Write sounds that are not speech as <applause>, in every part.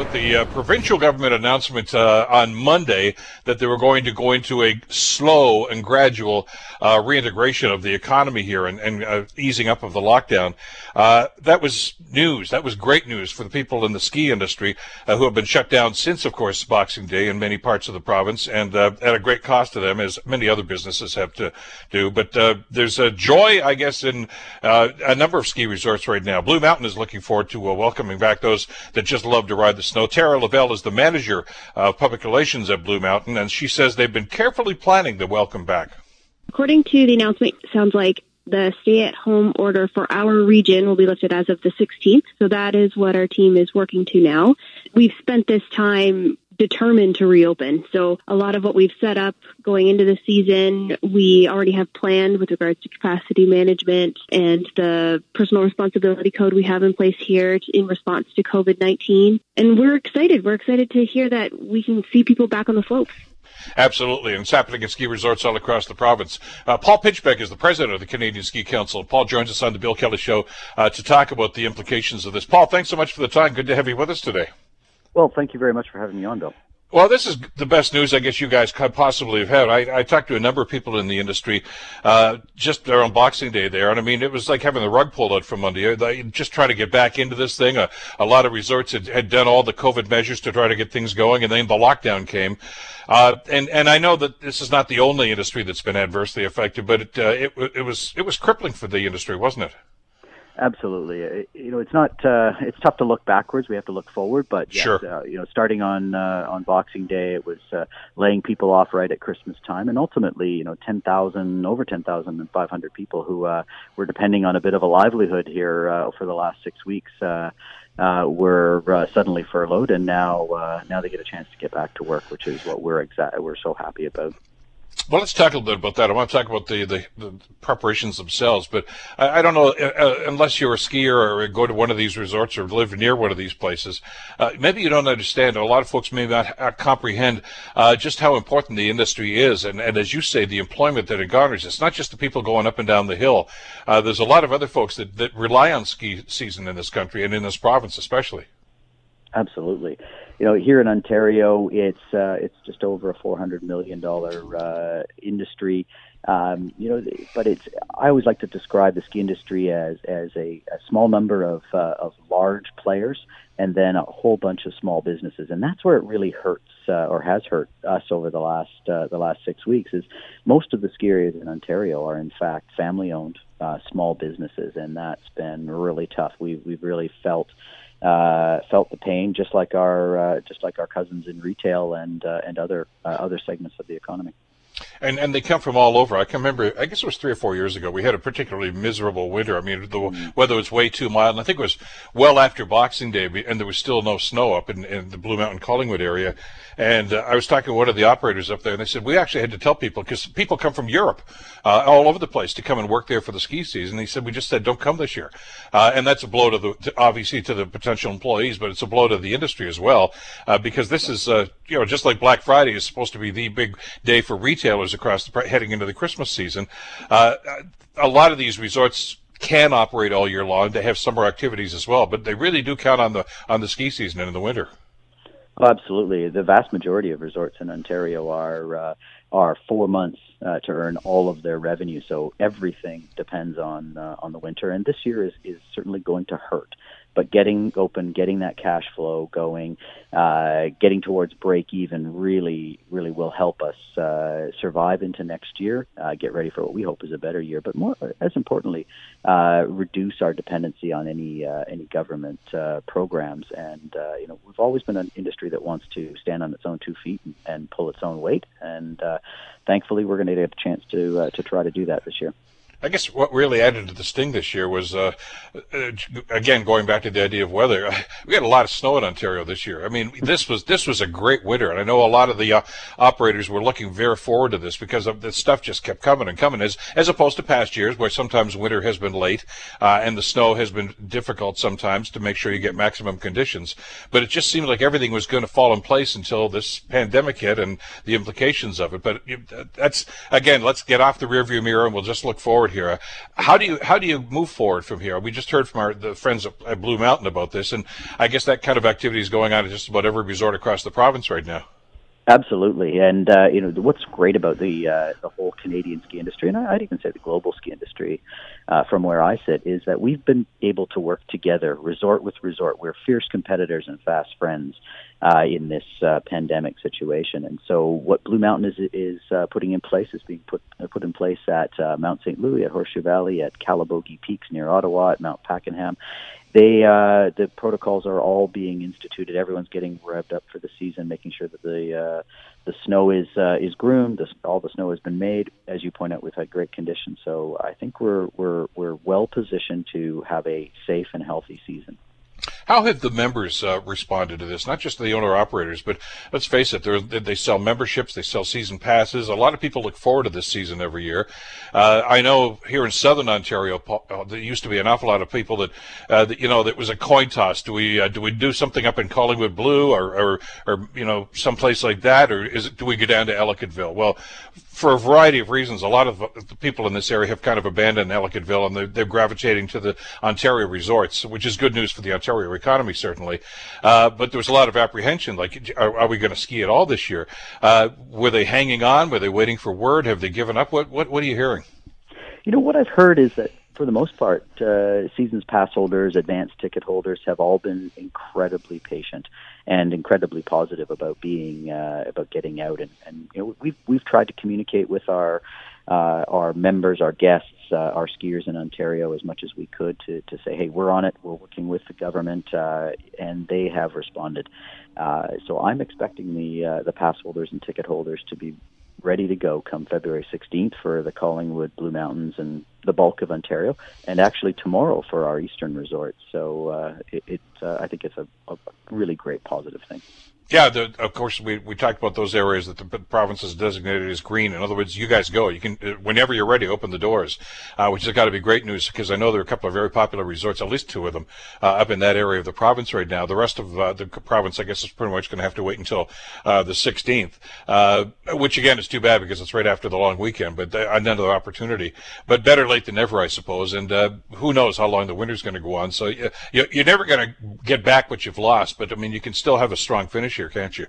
with the uh, provincial government announcement uh, on Monday that they were going to go into a slow and gradual uh, reintegration of the economy here and, and uh, easing up of the lockdown. Uh, that was news. That was great news for the people in the ski industry uh, who have been shut down since, of course, Boxing Day in many parts of the province and at a great cost to them, as many other businesses have to do. But there's a joy, I guess, in a number of ski resorts right now. Blue Mountain is looking forward to welcoming back those that just love to ride the snow. Tara Lavelle is the manager of public relations at Blue Mountain, and she says they've been carefully planning the welcome back. According to the announcement, sounds like the stay at home order for our region will be lifted as of the 16th. So that is what our team is working to now. We've spent this time determined to reopen. So a lot of what we've set up going into the season, we already have planned with regards to capacity management and the personal responsibility code we have in place here in response to COVID-19. And we're excited. We're excited to hear that we can see people back on the slopes. Absolutely, and it's happening at ski resorts all across the province. Uh, Paul Pinchbeck is the president of the Canadian Ski Council. Paul joins us on the Bill Kelly Show uh, to talk about the implications of this. Paul, thanks so much for the time. Good to have you with us today. Well, thank you very much for having me on, Bill. Well, this is the best news I guess you guys could possibly have had. I, I talked to a number of people in the industry uh, just around Boxing Day there, and I mean, it was like having the rug pulled out from under you. They just trying to get back into this thing. A, a lot of resorts had, had done all the COVID measures to try to get things going, and then the lockdown came. Uh, and and I know that this is not the only industry that's been adversely affected, but it, uh, it it was it was crippling for the industry, wasn't it? Absolutely. Uh, you know, it's not. Uh, it's tough to look backwards. We have to look forward. But yes, sure. uh, you know, starting on uh, on Boxing Day, it was uh, laying people off right at Christmas time, and ultimately, you know, ten thousand, over ten thousand and five hundred people who uh, were depending on a bit of a livelihood here uh, for the last six weeks. Uh, uh, were uh, suddenly furloughed, and now uh, now they get a chance to get back to work, which is what we're exa- we're so happy about. Well, let's talk a little bit about that. I want to talk about the, the, the preparations themselves, but I, I don't know, uh, uh, unless you're a skier or go to one of these resorts or live near one of these places, uh, maybe you don't understand. A lot of folks may not comprehend uh, just how important the industry is. And, and as you say, the employment that it garners. It's not just the people going up and down the hill. Uh, there's a lot of other folks that, that rely on ski season in this country and in this province especially. Absolutely. You know, here in Ontario, it's uh, it's just over a four hundred million dollar uh, industry. Um, you know, but it's I always like to describe the ski industry as as a, a small number of uh, of large players and then a whole bunch of small businesses, and that's where it really hurts uh, or has hurt us over the last uh, the last six weeks. Is most of the ski areas in Ontario are in fact family owned uh, small businesses, and that's been really tough. We've we've really felt uh, felt the pain, just like our uh, just like our cousins in retail and uh, and other uh, other segments of the economy and and they come from all over. I can remember, I guess it was three or four years ago. We had a particularly miserable winter. I mean, the mm. weather was way too mild, and I think it was well after Boxing Day, and there was still no snow up in, in the Blue Mountain Collingwood area. And uh, I was talking to one of the operators up there, and they said we actually had to tell people because people come from Europe, uh, all over the place, to come and work there for the ski season. He said we just said don't come this year, uh, and that's a blow to the to, obviously to the potential employees, but it's a blow to the industry as well uh, because this is uh, you know just like Black Friday is supposed to be the big day for retailers across the heading into the Christmas season. Uh, a lot of these resorts can operate all year long. They have summer activities as well, but they really do count on the on the ski season and in the winter. Oh, absolutely. The vast majority of resorts in Ontario are uh, are four months uh, to earn all of their revenue. So everything depends on uh, on the winter, and this year is is certainly going to hurt but getting open, getting that cash flow going, uh, getting towards break even really, really will help us uh, survive into next year, uh, get ready for what we hope is a better year, but more, as importantly, uh, reduce our dependency on any uh, any government uh, programs. And uh, you know, we've always been an industry that wants to stand on its own two feet and, and pull its own weight. And uh, thankfully, we're going to get a chance to to try to do that this year. I guess what really added to the sting this year was, uh, uh, again, going back to the idea of weather. <laughs> We had a lot of snow in Ontario this year. I mean, this was this was a great winter, and I know a lot of the uh, operators were looking very forward to this because of the stuff just kept coming and coming, as as opposed to past years where sometimes winter has been late uh, and the snow has been difficult sometimes to make sure you get maximum conditions. But it just seemed like everything was going to fall in place until this pandemic hit and the implications of it. But that's again, let's get off the rearview mirror and we'll just look forward resort here. How do you how do you move forward from here? We just heard from our the friends at Blue Mountain about this, and I guess that kind of activity is going on at just about every resort across the province right now. Absolutely, and uh, you know what's great about the uh, the whole Canadian ski industry, and I'd even say the global ski industry, uh, from where I sit, is that we've been able to work together, resort with resort. We're fierce competitors and fast friends uh, in this uh, pandemic situation, and so what Blue Mountain is is uh, putting in place is being put uh, put in place at uh, Mount St. Louis, at Horseshoe Valley, at Calabogie Peaks near Ottawa, at Mount Pakenham, they uh, the protocols are all being instituted. Everyone's getting revved up for the season, making sure that the the snow is is groomed. The, all the snow has been made. As you point out, we've had great conditions, so I think we're we're we're well positioned to have a safe and healthy season. How have the members uh, responded to this? Not just the owner operators, but let's face it, they sell memberships, they sell season passes. A lot of people look forward to this season every year. Uh, I know here in Southern Ontario, uh, there used to be an awful lot of people that, uh, that you know, that was a coin toss. Do we uh, do we do something up in Collingwood Blue or, or, or you know, someplace like that, or is it, do we go down to Ellicottville? Well, for a variety of reasons, a lot of the people in this area have kind of abandoned Ellicottville and they're, they're gravitating to the Ontario resorts, which is good news for the Ontario economy, certainly. Uh, but there was a lot of apprehension, like, are, are we going to ski at all this year? Uh, were they hanging on? Were they waiting for word? Have they given up? What, what, what are you hearing? You know, what I've heard is that for the most part, uh, seasons pass holders, advanced ticket holders have all been incredibly patient and incredibly positive about being uh, about getting out. And, and you know, we've we've tried to communicate with our uh, our members, our guests, uh, our skiers in Ontario as much as we could to, to say, hey, we're on it. We're working with the government, uh, and they have responded. Uh, so I'm expecting the uh, the pass holders and ticket holders to be ready to go come February 16th for the Collingwood Blue Mountains and the bulk of Ontario, and actually tomorrow for our eastern resorts. So uh, it, it uh, I think it's a, a really great positive thing. Yeah, the, of course, we, we talked about those areas that the province has designated as green. In other words, you guys go. You can, uh, whenever you're ready, open the doors, uh, which has got to be great news because I know there are a couple of very popular resorts, at least two of them, uh, up in that area of the province right now. The rest of uh, the province, I guess, is pretty much going to have to wait until uh, the 16th, uh, which again is too bad because it's right after the long weekend, but another opportunity. But better late than never, I suppose. And who knows how long the winter's going to go on. So you, you're never going to get back what you've lost, but I mean, you can still have a strong finish here, can't you?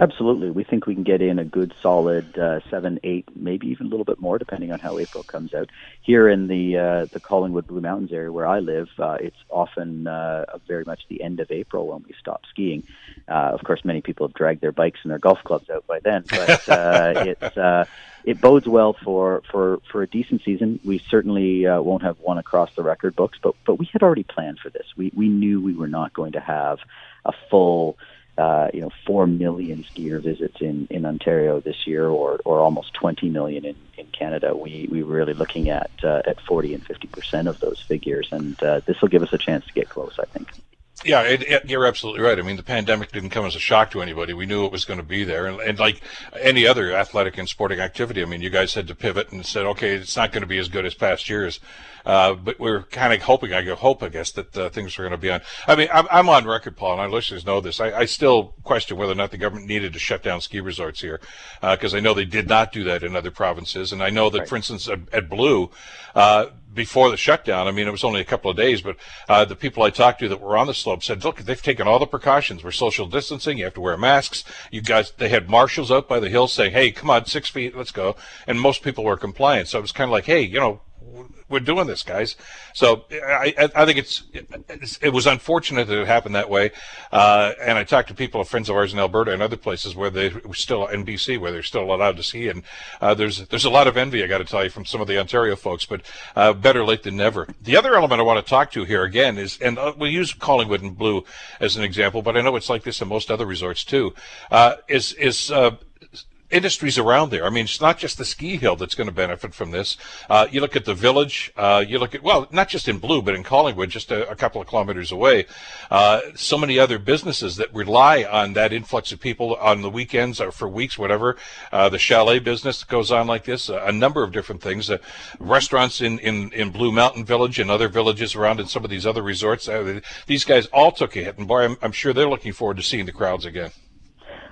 Absolutely. We think we can get in a good solid uh, seven, eight, maybe even a little bit more, depending on how April comes out. Here in the uh, the Collingwood Blue Mountains area where I live, uh, it's often uh, very much the end of April when we stop skiing. Uh, of course, many people have dragged their bikes and their golf clubs out by then, but <laughs> uh, it's uh, it bodes well for, for, for a decent season. We certainly uh, won't have one across the record books, but but we had already planned for this. We we knew we were not going to have a full uh, you know, four million skier visits in, in Ontario this year, or, or almost 20 million in, in Canada. We we were really looking at uh, at 40 and 50 percent of those figures, and uh, this will give us a chance to get close. I think. Yeah, it, it, you're absolutely right. I mean, the pandemic didn't come as a shock to anybody. We knew it was going to be there, and, and, like any other athletic and sporting activity, I mean, you guys had to pivot and said, okay, it's not going to be as good as past years, uh, but we are kind of hoping, I hope, I guess, that uh, things are going to be on. I mean, I'm, I'm, on record, Paul, and our listeners know this. I, I, still question whether or not the government needed to shut down ski resorts here, because uh, I know they did not do that in other provinces, and I know that, right. for instance, at, at Blue uh, before the shutdown. I mean, it was only a couple of days, but uh, the people I talked to that were on the slope said, "Look, they've taken all the precautions. We're social distancing. You have to wear masks. You guys." They had marshals out by the hill saying, "Hey, come on, six feet, let's go." And most people were compliant. So it was kind of like, "Hey, you know, we're doing this, guys. So I, I think it's, it's, it was unfortunate that it happened that way. Uh, and I talked to people, friends of ours in Alberta and other places where they were still in BC, where they're still allowed to ski. And uh, there's there's a lot of envy, I got to tell you, from some of the Ontario folks. But uh, better late than never. The other element I want to talk to here again is, and uh, we'll use Collingwood and Blue as an example, but I know it's like this in most other resorts too. Uh, is is uh, industries around there. I mean, it's not just the ski hill that's going to benefit from this. Uh, you look at the village. Uh, you look at well, not just in Blue, but in Collingwood, just a, a couple of kilometers away. Uh, so many other businesses that rely on that influx of people on the weekends or for weeks, whatever. Uh, the chalet business goes on like this. a number of different things. Uh, restaurants in, in in Blue Mountain Village and other villages around and some of these other resorts. Uh, these guys all took a hit, and boy, I'm, I'm sure they're looking forward to seeing the crowds again.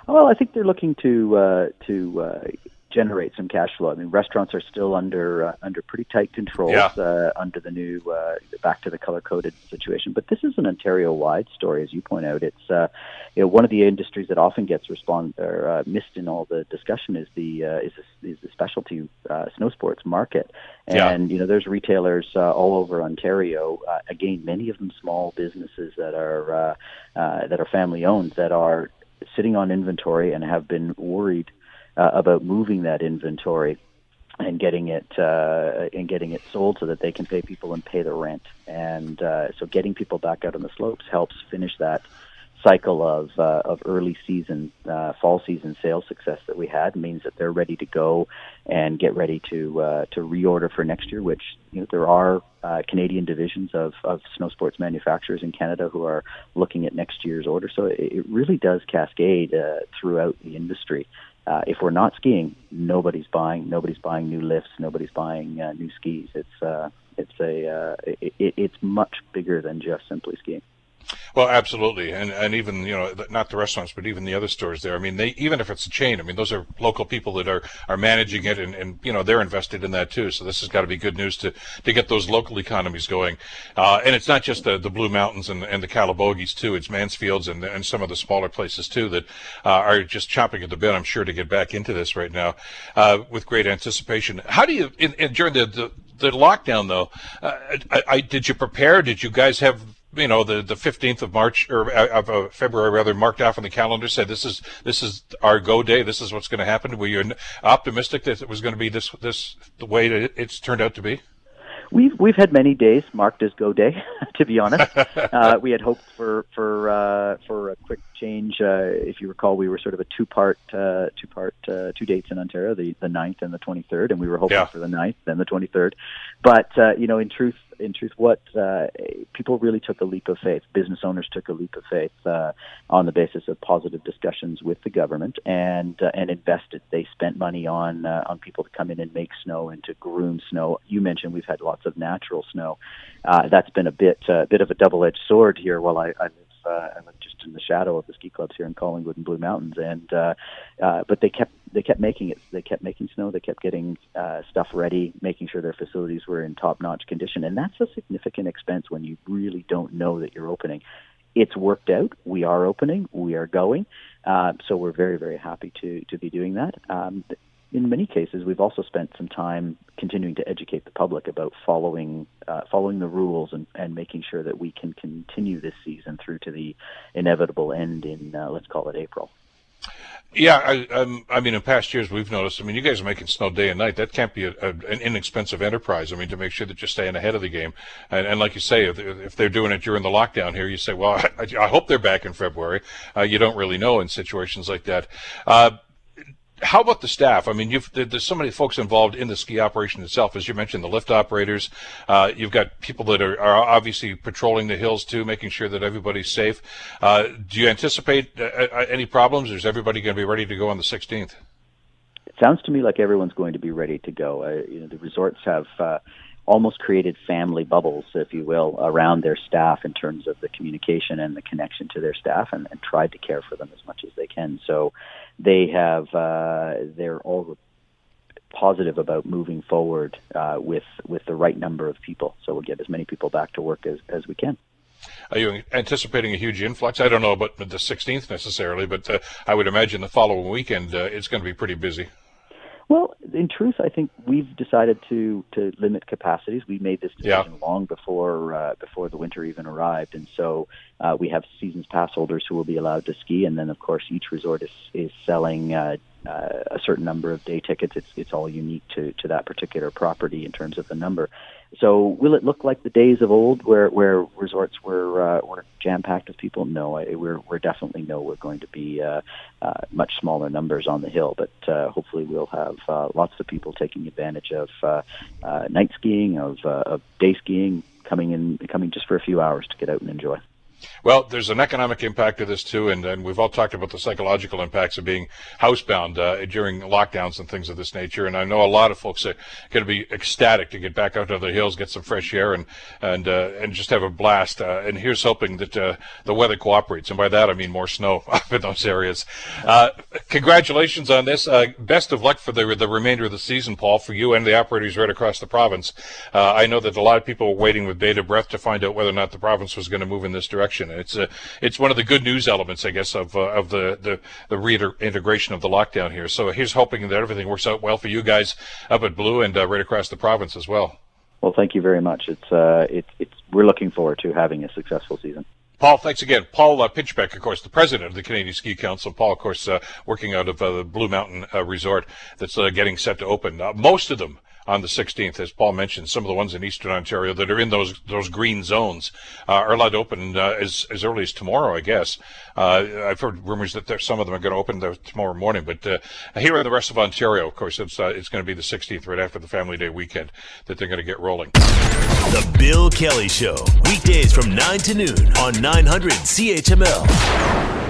Well, I think they're looking to uh, to uh, generate some cash flow. I mean, restaurants are still under uh, under pretty tight controls Yeah. uh, under the new uh, back to the color coded situation. But this is an Ontario wide story, as you point out. It's uh, you know one of the industries that often gets respond or uh, missed in all the discussion is the uh, is the, is the specialty uh, snow sports market. Yeah. And you know, there's retailers uh, all over Ontario. Uh, again, many of them small businesses that are uh, uh, that are family owned that are sitting on inventory and have been worried uh, about moving that inventory and getting it uh, and getting it sold so that they can pay people and pay the rent. And uh, so, getting people back out on the slopes helps finish that cycle of uh, of early season, uh, fall season sales success that we had. Means that they're ready to go and get ready to uh, to reorder for next year. Which you know there are uh, Canadian divisions of of snow sports manufacturers in Canada who are looking at next year's order. So it, it really does cascade uh, throughout the industry. Uh, if we're not skiing, nobody's buying. Nobody's buying new lifts. Nobody's buying new skis. It's it's a it, it's much bigger than just simply skiing. Well, absolutely, and and even you know not the restaurants, but even the other stores there. I mean, they even if it's a chain, I mean, those are local people that are are managing it, and, and you know they're invested in that too. So this has got to be good news to to get those local economies going. Uh, and it's not just the the Blue Mountains and and the Calabogies too. It's Mansfields and and some of the smaller places too that uh, are just chopping at the bit. I'm sure to get back into this right now uh, with great anticipation. How do you in, in, during the, the the lockdown though? Uh, I, I, did you prepare? Did you guys have you know the the 15th of March or uh, of uh, February rather marked off on the calendar said this is this is our go day this is what's going to happen were you optimistic that it was going to be this this the way that it's turned out to be We've we've had many days marked as go day. <laughs> to be honest, <laughs> uh, we had hoped for for uh, for a quick change. Uh, if you recall, we were sort of a two part uh, two part uh, two dates in Ontario, the the 9th and the twenty third, and we were hoping Yeah. for the 9th, then the twenty third. But uh, you know, in truth, in truth, what uh, people really took a leap of faith. Business owners took a leap of faith uh, on the basis of positive discussions with the government and uh, and invested. They spent money on uh, on people to come in and make snow and to groom snow. You mentioned we've had lots of natural snow. Uh, that's been a bit uh, bit of a double edged sword here. While I, I uh, I just in the shadow of the ski clubs here in Collingwood and Blue Mountains, and uh, uh, but they kept they kept making it. They kept making snow. They kept getting uh, stuff ready, making sure their facilities were in top notch condition, and that's a significant expense when you really don't know that you're opening. It's worked out. We are opening. We are going. Uh, so we're very very happy to to be doing that. Um, in many cases, we've also spent some time continuing to educate the public about following uh, following the rules and, and making sure that we can continue this season through to the inevitable end in uh, let's call it April. yeah I, I mean in past years we've noticed I mean you guys are making snow day and night. That can't be a, a, an inexpensive enterprise I mean to make sure that you're staying ahead of the game. And, and like you say if, if they're doing it during the lockdown here you say well <laughs> I, I hope they're back in February. Uh, you don't really know in situations like that. Uh, how about the staff? I mean, there's so many folks involved in the ski operation itself. As you mentioned, the lift operators. Uh, you've got people that are, are obviously patrolling the hills too, making sure that everybody's safe. Uh, do you anticipate uh, uh, any problems? Is everybody going to be ready to go on the 16th? It sounds to me like everyone's going to be ready to go. Uh, you know, the resorts have uh, almost created family bubbles, if you will, around their staff in terms of the communication and the connection to their staff, and, and tried to care for them as much as they can. So they have uh, they're all positive about moving forward uh, with with the right number of people. So we'll get as many people back to work as, as we can. Are you anticipating a huge influx? I don't know about the 16th necessarily, but uh, I would imagine the following weekend uh, it's going to be pretty busy. Well, in truth, I think we've decided to to limit capacities. We made this Yeah. decision long before uh, before the winter even arrived, and so uh, we have seasons pass holders who will be allowed to ski, and then of course each resort is is selling. Uh, uh, a certain number of day tickets. It's it's all unique to, to that particular property in terms of the number. So will it look like the days of old where where resorts were uh, were jam packed with people? No, I, we're we're definitely no. We're going to be uh, uh, much smaller numbers on the hill, but uh, hopefully we'll have uh, lots of people taking advantage of uh, uh, night skiing, of uh, of day skiing, coming in coming just for a few hours to get out and enjoy. Well, there's an economic impact to this too, and, and we've all talked about the psychological impacts of being housebound uh, during lockdowns and things of this nature. And I know a lot of folks are going to be ecstatic to get back out to the hills, get some fresh air, and and uh, and just have a blast. Uh, and here's hoping that uh, the weather cooperates, and by that I mean more snow <laughs> up in those areas. Uh, congratulations on this. Uh, best of luck for the the remainder of the season, Paul, for you and the operators right across the province. I know that a lot of people were waiting with bated breath to find out whether or not the province was going to move in this direction. It's a, it's one of the good news elements, I guess, of uh, of the the the reintegration of the lockdown here. So here's hoping that everything works out well for you guys up at Blue and uh, right across the province as well. Well, thank you very much. It's uh, it, it's we're looking forward to having a successful season. Paul, thanks again. Paul uh, Pinchbeck, of course, the president of the Canadian Ski Council. Paul, of course, uh, working out of uh, the Blue Mountain uh, Resort that's uh, getting set to open. Uh, most of them on the 16th, as Paul mentioned. Some of the ones in Eastern Ontario that are in those those green zones uh, are allowed to open uh, as as early as tomorrow, I guess. Uh, I've heard rumors that there, some of them are going to open tomorrow morning, but uh, here in the rest of Ontario, of course, it's uh, it's going to be the 16th, right after the Family Day weekend, that they're going to get rolling. The Bill Kelly Show, weekdays from 9 to noon on 900 CHML.